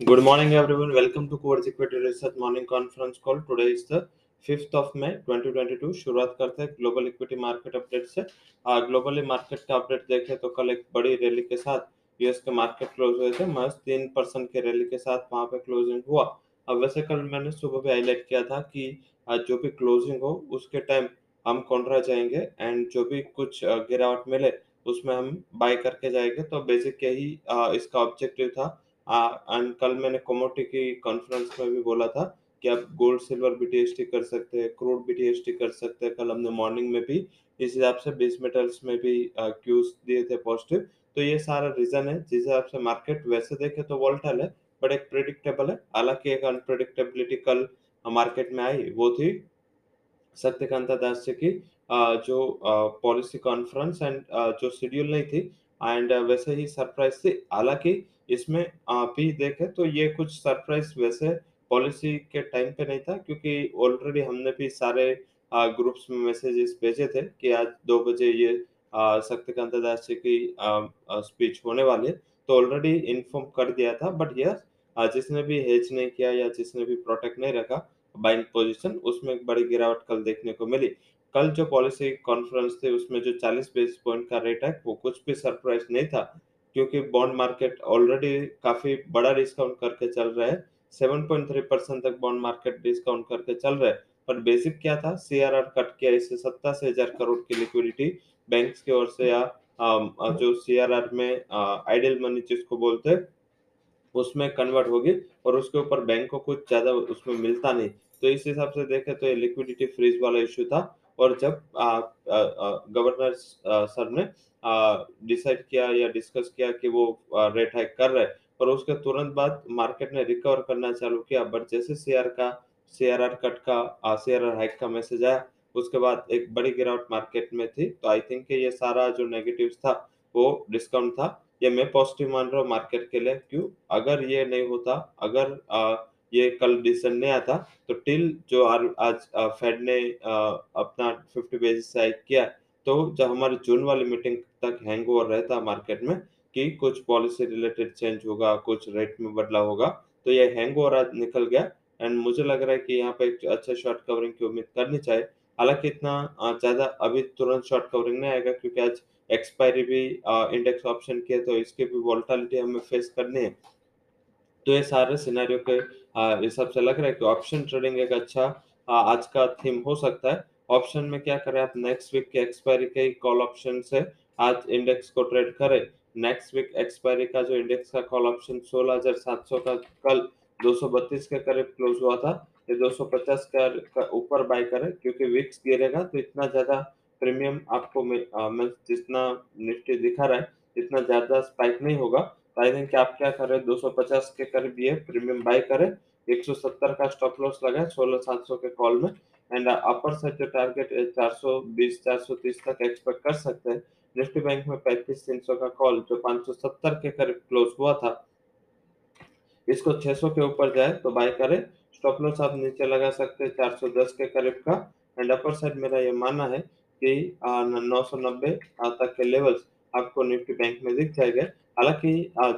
Good morning, everyone. Welcome to Coors Equity Research Morning Conference Call. Today is the 5th of May 2022. शुरुआत करते हैं global equity market update से globally market का update देखें तो कल एक बड़ी रैली के साथ यूएस के मार्केट क्लोज हुए थे मस्त तीन परसेंट के रैली के साथ वहाँ पे क्लोजिंग हुआ अब वैसे कल मैंने सुबह भी हाईलाइट किया था कि आज जो भी क्लोजिंग हो उसके टाइम हम कॉन्ट्रा जाएँगे एंड जो भी कुछ गिरावट मिले उसमें हम बाय करके जाएँगे तो बेसिक यही इसका ऑब्जेक्टिव था एंड कल मैंने कमोडिटी की कॉन्फ्रेंस में भी बोला था कि आप गोल्ड सिल्वर बीटीएसटी कर सकते हैं क्रूड बीटीएसटी कर सकते हैं। कल हमने मॉर्निंग में भी इस हिसाब से बेस मेटल्स में भी क्यूज दिए थे पॉजिटिव तो ये सारा रीजन है। जिस हिसाब से मार्केट वैसे देखे तो वोल्टल है बट एक प्रिडिक्टेबल है। हालाँकि एक अनप्रिडिक्टेबिलिटी कल मार्केट में आई, वो थी सत्यकांता दास जी की जो पॉलिसी कॉन्फ्रेंस एंड जो शेड्यूल नहीं थी एंड वैसे ही सरप्राइज़ थी। हालाँकि इसमें अभी देखें तो ये कुछ सरप्राइज़ वैसे पॉलिसी के टाइम पे नहीं था, क्योंकि ऑलरेडी हमने भी सारे ग्रुप्स में मैसेजेस भेजे थे कि आज दो बजे ये शक्तिकांता दास जी की स्पीच होने वाली है। तो ऑलरेडी इन्फॉर्म कर दिया था बट यस जिसने भी हेज नहीं किया या जिसने भी प्रोटेक्ट नहीं रखा बाइंग पोजीशन उसमें एक बड़ी गिरावट कल देखने को मिली। कल जो पॉलिसी कॉन्फ्रेंस थी, उसमें जो 40 बेसिस पॉइंट का रेट है, वो कुछ भी सरप्राइज़ नहीं था, क्योंकि बॉन्ड मार्केट ऑलरेडी काफ़ी बड़ा डिस्काउंट करके चल रहा है। 7.3 परसेंट तक बॉन्ड मार्केट डिस्काउंट करके चल रहा है। पर बेसिक क्या था? सीआरआर कट किया, इससे सत्तासी हज़ार करोड़ की लिक्विडिटी बैंक की ओर से या जो सीआरआर में आइडियल मनी जिसको बोलते उसमें कन्वर्ट होगी और उसके ऊपर बैंक को कुछ ज़्यादा उसमें मिलता नहीं। तो इस हिसाब से देखें तो ये लिक्विडिटी फ्रीज़ वाला इश्यू था। और जब गवर्नर सर ने डिसाइड किया या डिस्कस किया कि वो रेट हाइक कर रहे और उसके तुरंत बाद मार्केट ने रिकवर करना चालू किया बट जैसे शेयर का सीआरआर कट का सीआरआर हाइक का मैसेज आया, उसके बाद एक बड़ी गिरावट मार्केट में थी। तो आई थिंक ये सारा जो नेगेटिव था, वो डिस्काउंट था। ये मैं पॉजिटिव मान रहा हूँ मार्केट के लिए क्यों? अगर ये नहीं होता, अगर ये कल डिसीज़न नहीं आता, तो टिल जो आर आज फेड ने अ, अपना 50 बेसिस हाइक किया, तो जब हमारी जून वाली मीटिंग तक हैंगओवर रहता मार्केट में कि कुछ पॉलिसी रिलेटेड चेंज होगा, कुछ रेट में बदलाव होगा, तो ये हैंगओवर आज निकल गया एंड मुझे लग रहा है कि यहाँ पे एक अच्छा शॉर्ट कवरिंग की उम्मीद करनी चाहिए। हालाँकि इतना ज़्यादा अभी तुरंत शॉर्ट कवरिंग नहीं आएगा क्योंकि आज एक्सपायरी भी इंडेक्स ऑप्शन की है तो इसकी भी वोलेटिलिटी हमें फेस करनी है। तो ये सारे सिनेरियो के अ, हिसाब से लग रहा है कि ऑप्शन ट्रेडिंग एक अच्छा अ, आज का थीम हो सकता है। ऑप्शन में क्या करें आप नेक्स्ट वीक के एक्सपायरी के कॉल ऑप्शन से आज इंडेक्स को ट्रेड करें। नेक्स्ट वीक एक्सपायरी का जो इंडेक्स का कॉल ऑप्शन 16,700 का कल 232 के करीब क्लोज हुआ था। ये 250 का ऊपर बाय करें क्योंकि विक्स गिरेगा तो इतना ज़्यादा प्रीमियम आपको जितना निफ्टी दिखा रहा है, इतना ज़्यादा स्पाइक नहीं होगा। तो आई थिंक आप क्या करें 250 के करीब ये प्रीमियम बाय करें 170 का स्टॉप लॉस लगाएँ 16700 के कॉल में। एंड अपर साइड जो टारगेट है 420 430 तक एक्सपेक्ट कर सकते हैं। निफ्टी बैंक में 35300 का कॉल जो 570 के करीब क्लोज हुआ था। इसको 600 के ऊपर जाए तो बाय करें। स्टॉप लॉस आप नीचे लगा सकते हैं 410 के करीब का। एंड अपर साइड मेरा ये मानना है कि आ, 990 तक के लेवल्स आपको निफ्टी बैंक में दिख जाएगा। हालाँकि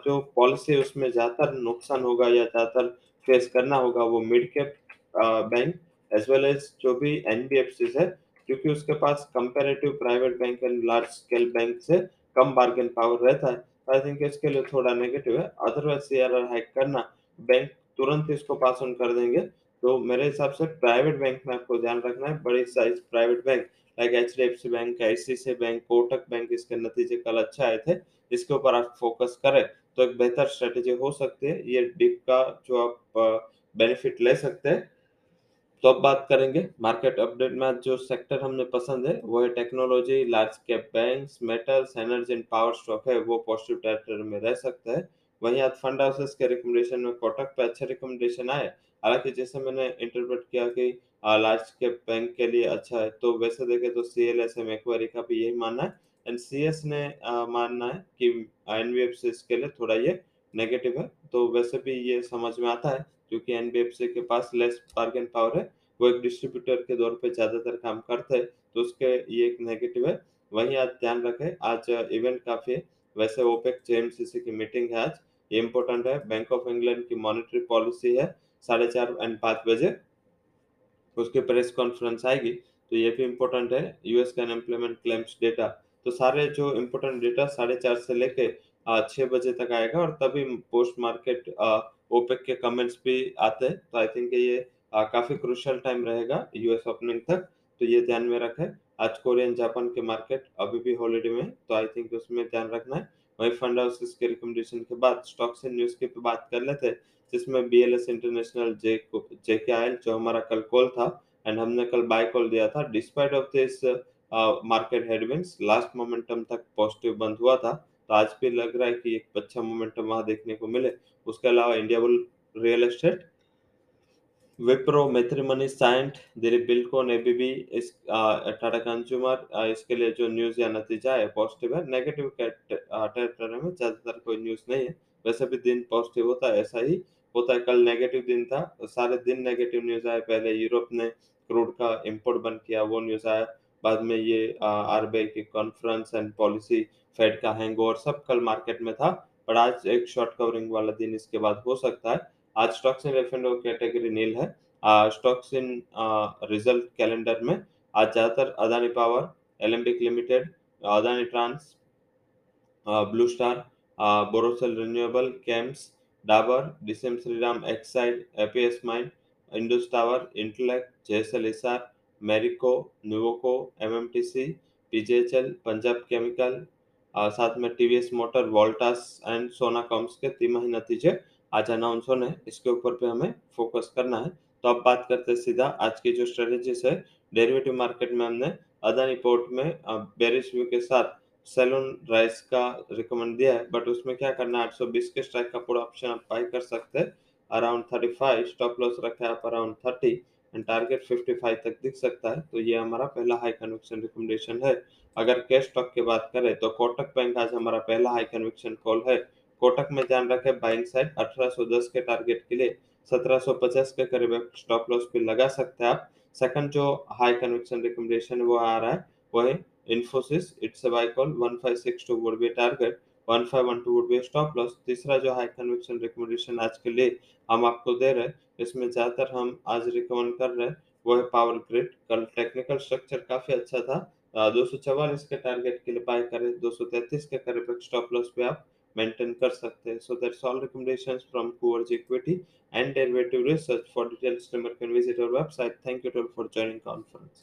जो पॉलिसी उसमें ज़्यादातर नुकसान होगा या ज़्यादातर फेस करना होगा वो mid cap bank as well as जो भी एनबीएफसी है, क्योंकि उसके पास comparative private bank and large scale bank से कम बार्गेन पावर रहता है। आई थिंक इसके लिए थोड़ा नेगेटिव है। अदरवाइज़ सीआरआर हाइक करना बैंक तुरंत इसको पास ऑन कर देंगे। तो मेरे हिसाब से प्राइवेट बैंक में आपको ध्यान रखना है। बड़ी size private bank like H D F C bank ICICI bank Kotak bank इसके नतीजे कल अच्छा आए थे, इसके ऊपर आप फोकस करें तो एक बेहतर स्ट्रेटेजी हो सकती है। ये डिप का जो आप बेनिफिट ले सकते हैं। तो अब बात करेंगे मार्केट अपडेट में। जो सेक्टर हमने पसंद है, वो है technology large cap banks metals energy and power stock है, वो पॉजिटिव टेरिटरी में रह सकता है। वहीं आज फंड हाउसेस के रिकमेंडेशन में कोटक पे अच्छे रिकमेंडेशन आए। हालाँकि जैसे मैंने इंटरप्रेट किया कि लार्ज के बैंक के लिए अच्छा है तो वैसे देखें तो सी एल एस एम एक्वायरी का भी यही मानना है। एंड सी एस ने अ, मानना है कि एनबीएफसी के लिए थोड़ा ये नेगेटिव है। तो वैसे भी ये समझ में आता है क्योंकि एनबीएफसी के पास लेस बार्गेन पावर है। वो एक डिस्ट्रीब्यूटर के तौर पे ज़्यादातर काम करते हैं, तो उसके ये एक नेगेटिव है। वहीं आज ध्यान रखें, आज इवेंट काफ़ी है, वैसे ओपेक जेएमसीसी की मीटिंग है आज। ये इंपॉर्टेंट है। बैंक ऑफ़ इंग्लैंड की मॉनेटरी पॉलिसी है साढ़े चार एंड पाँच बजे। उसकी प्रेस कॉन्फ्रेंस आएगी तो ये भी इम्पोर्टेंट है। यूएस का अनएम्प्लॉयमेंट क्लेम्स डेटा तो सारे जो इम्पोर्टेंट डेटा साढ़े चार से लेके छः बजे तक आएगा और तभी पोस्ट मार्केट ओपेक के कमेंट्स भी आते हैं। तो आई थिंक ये आ, काफ़ी क्रुशियल टाइम रहेगा यूएस ओपनिंग तक। तो ये ध्यान में रखें। आज कोरियन जापान के मार्केट अभी भी हॉलीडे में तो आई थिंक उसमें ध्यान रखना है। वही फंड हाउसेस के रिकमेंडेशन के बाद स्टॉक्स एंड न्यूज़ की बात कर लेते हैं, जिसमें B L S international J J K I जो हमारा कल कॉल था एंड हमने कल बाय कॉल दिया था despite of this market headwinds last momentum तक पॉजिटिव बंद हुआ था तो आज भी लग रहा है कि एक अच्छा मोमेंटम वहाँ देखने को मिले। उसके अलावा India bull real estate Wipro matrimony Cyient Dilip Buildcon ABB इस टाटा कंज्यूमर इसके लिए जो न्यूज़ या नतीजा है, पॉजिटिव है, नेगेटिव टेरिटरी में ज़्यादातर कोई न्यूज़ नहीं है। वैसे भी दिन पॉजिटिव होता है, ऐसा ही होता है, कल नेगेटिव दिन था, सारे दिन नेगेटिव न्यूज़ आए, पहले यूरोप ने क्रूड का इम्पोर्ट बंद किया, वो न्यूज़ आया, बाद में ये आरबीआई की कॉन्फ्रेंस एंड पॉलिसी, फेड का हैंगओवर सब कल मार्केट में था, पर आज एक शॉर्ट कवरिंग वाला दिन इसके बाद हो सकता है। आज stocks in F category nil है। स्टॉक्स इन रिज़ल्ट कैलेंडर में आज ज़्यादातर Adani power Alembic limited Adani trans Blue Star Borosil renewable CAMS Dabur डिसम Shriram Exide APS mine Indus tower Intellect JSL SR Marico Nuvoco MMTC PGHL Punjab chemical साथ में TVS motor Voltas and Sona corms के तिमाही नतीजे। आज announce होने इसके ऊपर पे हमें फोकस करना है। तो अब बात करते हैं सीधा, आज की जो स्ट्रेटेजीज है डेरिवेटिव मार्केट में हमने अदानी पोर्ट में बेरिश व्यू के साथ सेलून राइस का रिकमेंड दिया है। बट उसमें क्या करना है 820 के स्ट्राइक का पूरा ऑप्शन आप बाई कर सकते हैं। अराउंड 35 स्टॉप लॉस रखा है आप अराउंड 30 एंड टारगेट 55 तक दिख सकता है। तो ये हमारा पहला हाई कन्विक्शन रिकमेंडेशन है। अगर कैश स्टॉक की बात करें तो कोटक बैंक आज हमारा पहला हाई कन्विक्शन कॉल है। कोटक में ध्यान रखें बाइंग साइड 1810 के टारगेट के लिए 1750 के करीब स्टॉप लॉस भी लगा सकते हैं आप। सेकंड जो हाई कन्विक्शन रिकमेंडेशन वो आ रहा है, वो है Infosys it's buy call 1562 would be target 1512 would be stop loss तीसरा जो हाई कन्विक्शन रिकमेंडेशन आज के लिए हम आपको दे रहे इसमें ज़्यादातर हम आज रिकमेंड कर रहे वो है पावर ग्रिड कल टेक्निकल स्ट्रक्चर काफ़ी अच्छा था। दो के टारगेट के लिए बाय करें दो सौ तैतीस के करीब स्टॉप लॉस पे आप मेंटेन कर सकते हैं so that's all recommendations from Coors Equity and Derivative Research. For detailed disclaimer, can visit our website. Thank you all for joining conference.